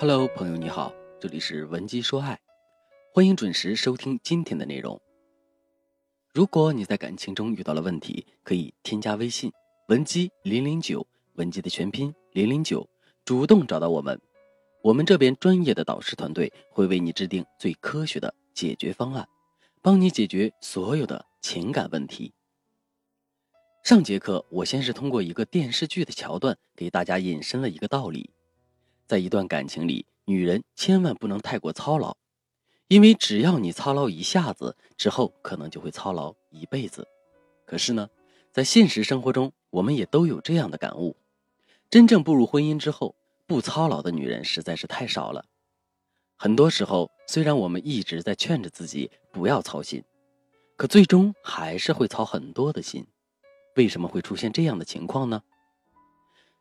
Hello，朋友你好，这里是文姬说爱，欢迎准时收听今天的内容。如果你在感情中遇到了问题，可以添加微信文姬零零九，文姬的全拼零零九，主动找到我们，我们这边专业的导师团队会为你制定最科学的解决方案，帮你解决所有的情感问题。上节课我先是通过一个电视剧的桥段给大家引申了一个道理。在一段感情里，女人千万不能太过操劳，因为只要你操劳一下子，之后可能就会操劳一辈子。可是呢，在现实生活中，我们也都有这样的感悟：真正步入婚姻之后，不操劳的女人实在是太少了。很多时候，虽然我们一直在劝着自己不要操心，可最终还是会操很多的心。为什么会出现这样的情况呢？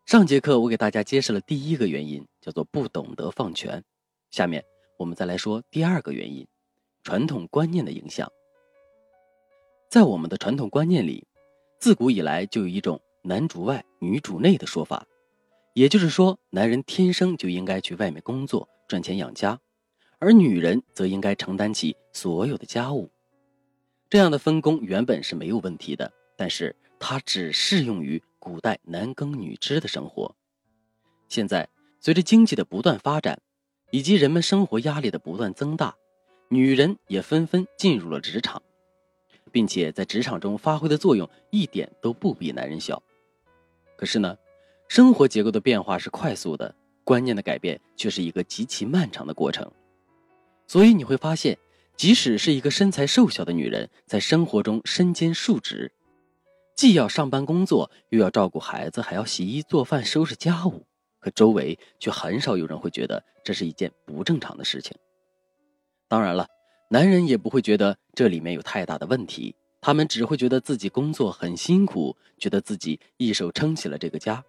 上节课我给大家揭示了第一个原因，叫做不懂得放权。下面我们再来说第二个原因，传统观念的影响。在我们的传统观念里，自古以来就有一种男主外女主内的说法，也就是说，男人天生就应该去外面工作赚钱养家，而女人则应该承担起所有的家务。这样的分工原本是没有问题的，但是它只适用于。古代男耕女织的生活，现在随着经济的不断发展，以及人们生活压力的不断增大，女人也纷纷进入了职场，并且在职场中发挥的作用一点都不比男人小。可是呢，生活结构的变化是快速的，观念的改变却是一个极其漫长的过程。所以你会发现，即使是一个身材瘦小的女人，在生活中身兼数职。既要上班工作，又要照顾孩子，还要洗衣做饭、收拾家务，可周围却很少有人会觉得这是一件不正常的事情。当然了，男人也不会觉得这里面有太大的问题，他们只会觉得自己工作很辛苦，觉得自己一手撑起了这个家，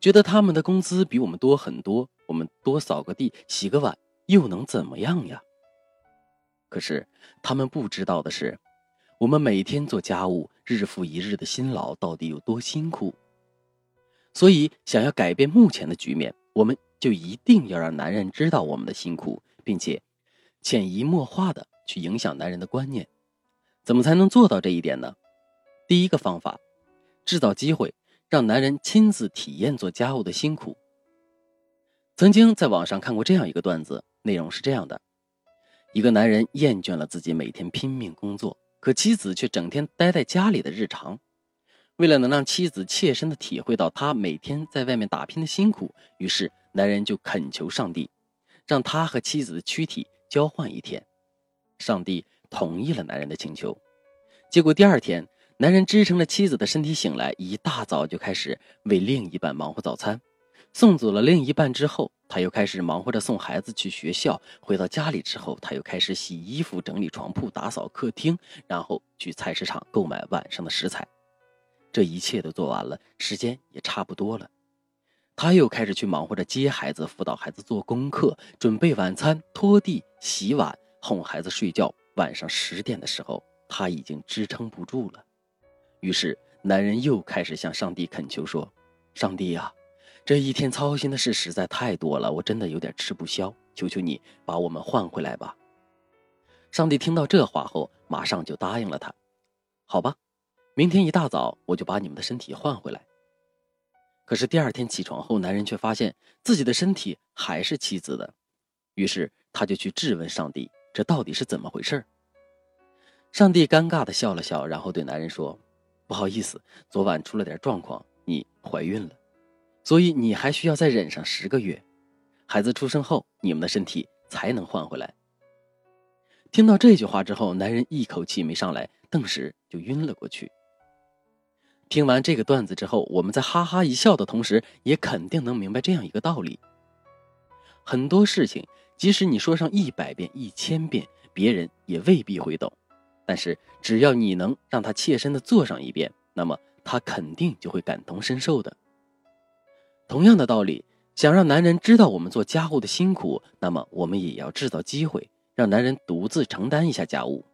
觉得他们的工资比我们多很多，我们多扫个地、洗个碗又能怎么样呀？可是他们不知道的是。我们每天做家务，日复一日的辛劳到底有多辛苦？所以，想要改变目前的局面，我们就一定要让男人知道我们的辛苦，并且潜移默化的去影响男人的观念。怎么才能做到这一点呢？第一个方法，制造机会，让男人亲自体验做家务的辛苦。曾经在网上看过这样一个段子，内容是这样的：一个男人厌倦了自己每天拼命工作。可妻子却整天待在家里的日常，为了能让妻子切身的体会到他每天在外面打拼的辛苦，于是男人就恳求上帝，让他和妻子的躯体交换一天。上帝同意了男人的请求。结果第二天，男人支撑着妻子的身体醒来，一大早就开始为另一半忙活早餐。送走了另一半之后，他又开始忙活着送孩子去学校。回到家里之后，他又开始洗衣服、整理床铺、打扫客厅，然后去菜市场购买晚上的食材。这一切都做完了，时间也差不多了，他又开始去忙活着接孩子、辅导孩子做功课、准备晚餐、拖地、洗碗、哄孩子睡觉。晚上十点的时候，他已经支撑不住了。于是，男人又开始向上帝恳求说：“上帝呀！”这一天操心的事实在太多了，我真的有点吃不消。求求你把我们换回来吧！上帝听到这话后，马上就答应了他。好吧，明天一大早我就把你们的身体换回来。可是第二天起床后，男人却发现自己的身体还是妻子的，于是他就去质问上帝：这到底是怎么回事？上帝尴尬的笑了笑，然后对男人说：“不好意思，昨晚出了点状况，你怀孕了。”所以你还需要再忍上十个月，孩子出生后，你们的身体才能换回来。听到这句话之后，男人一口气没上来，顿时就晕了过去。听完这个段子之后，我们在哈哈一笑的同时，也肯定能明白这样一个道理：很多事情，即使你说上一百遍、一千遍，别人也未必会懂；但是只要你能让他切身的做上一遍，那么他肯定就会感同身受的。同样的道理，想让男人知道我们做家务的辛苦，那么我们也要制造机会，让男人独自承担一下家务。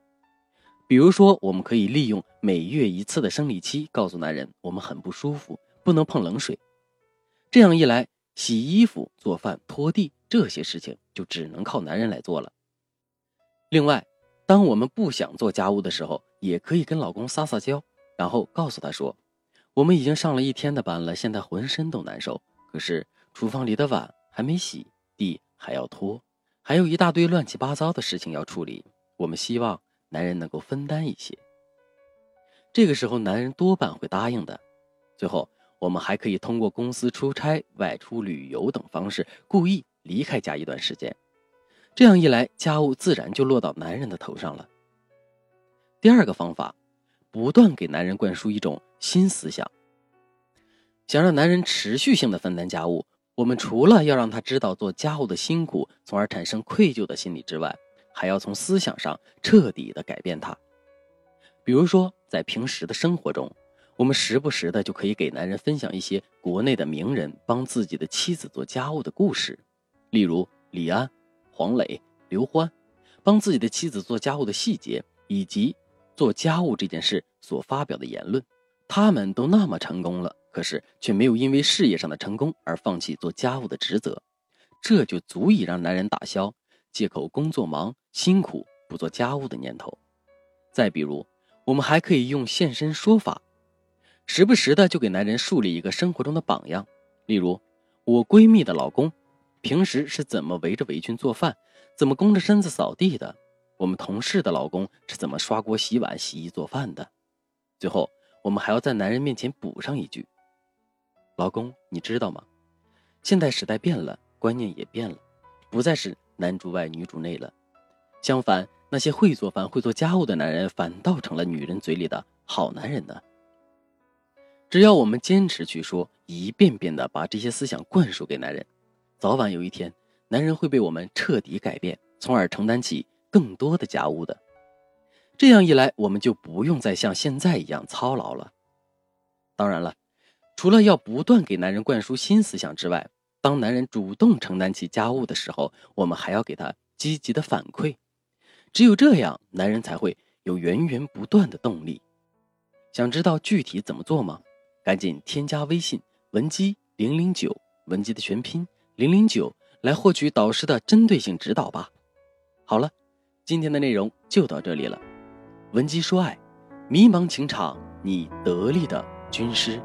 比如说，我们可以利用每月一次的生理期，告诉男人我们很不舒服，不能碰冷水。这样一来，洗衣服、做饭、拖地这些事情就只能靠男人来做了。另外，当我们不想做家务的时候，也可以跟老公撒撒娇，然后告诉他说：“我们已经上了一天的班了，现在浑身都难受。可是厨房里的碗还没洗，地还要拖，还有一大堆乱七八糟的事情要处理。我们希望男人能够分担一些。”这个时候，男人多半会答应的。最后，我们还可以通过公司出差、外出旅游等方式，故意离开家一段时间。这样一来，家务自然就落到男人的头上了。第二个方法，不断给男人灌输一种新思想。想让男人持续性的分担家务，我们除了要让他知道做家务的辛苦，从而产生愧疚的心理之外，还要从思想上彻底的改变他。比如说，在平时的生活中，我们时不时的就可以给男人分享一些国内的名人帮自己的妻子做家务的故事，例如李安。黄磊、刘欢，帮自己的妻子做家务的细节，以及做家务这件事所发表的言论，他们都那么成功了，可是却没有因为事业上的成功而放弃做家务的职责，这就足以让男人打消借口工作忙、辛苦不做家务的念头。再比如，我们还可以用现身说法，时不时的就给男人树立一个生活中的榜样，例如我闺蜜的老公。平时是怎么围着围裙做饭，怎么弓着身子扫地的？我们同事的老公是怎么刷锅、洗碗、洗衣、做饭的？最后，我们还要在男人面前补上一句：“老公，你知道吗？现在时代变了，观念也变了，不再是男主外女主内了。相反，那些会做饭、会做家务的男人，反倒成了女人嘴里的好男人呢。”只要我们坚持去说，一遍遍的把这些思想灌输给男人。早晚有一天，男人会被我们彻底改变，从而承担起更多的家务的。这样一来，我们就不用再像现在一样操劳了。当然了，除了要不断给男人灌输新思想之外，当男人主动承担起家务的时候，我们还要给他积极的反馈。只有这样，男人才会有源源不断的动力。想知道具体怎么做吗？赶紧添加微信文姬零零九，文姬的全拼。零零九来获取导师的针对性指导吧。好了，今天的内容就到这里了。文姬说爱，迷茫情场你得力的军师。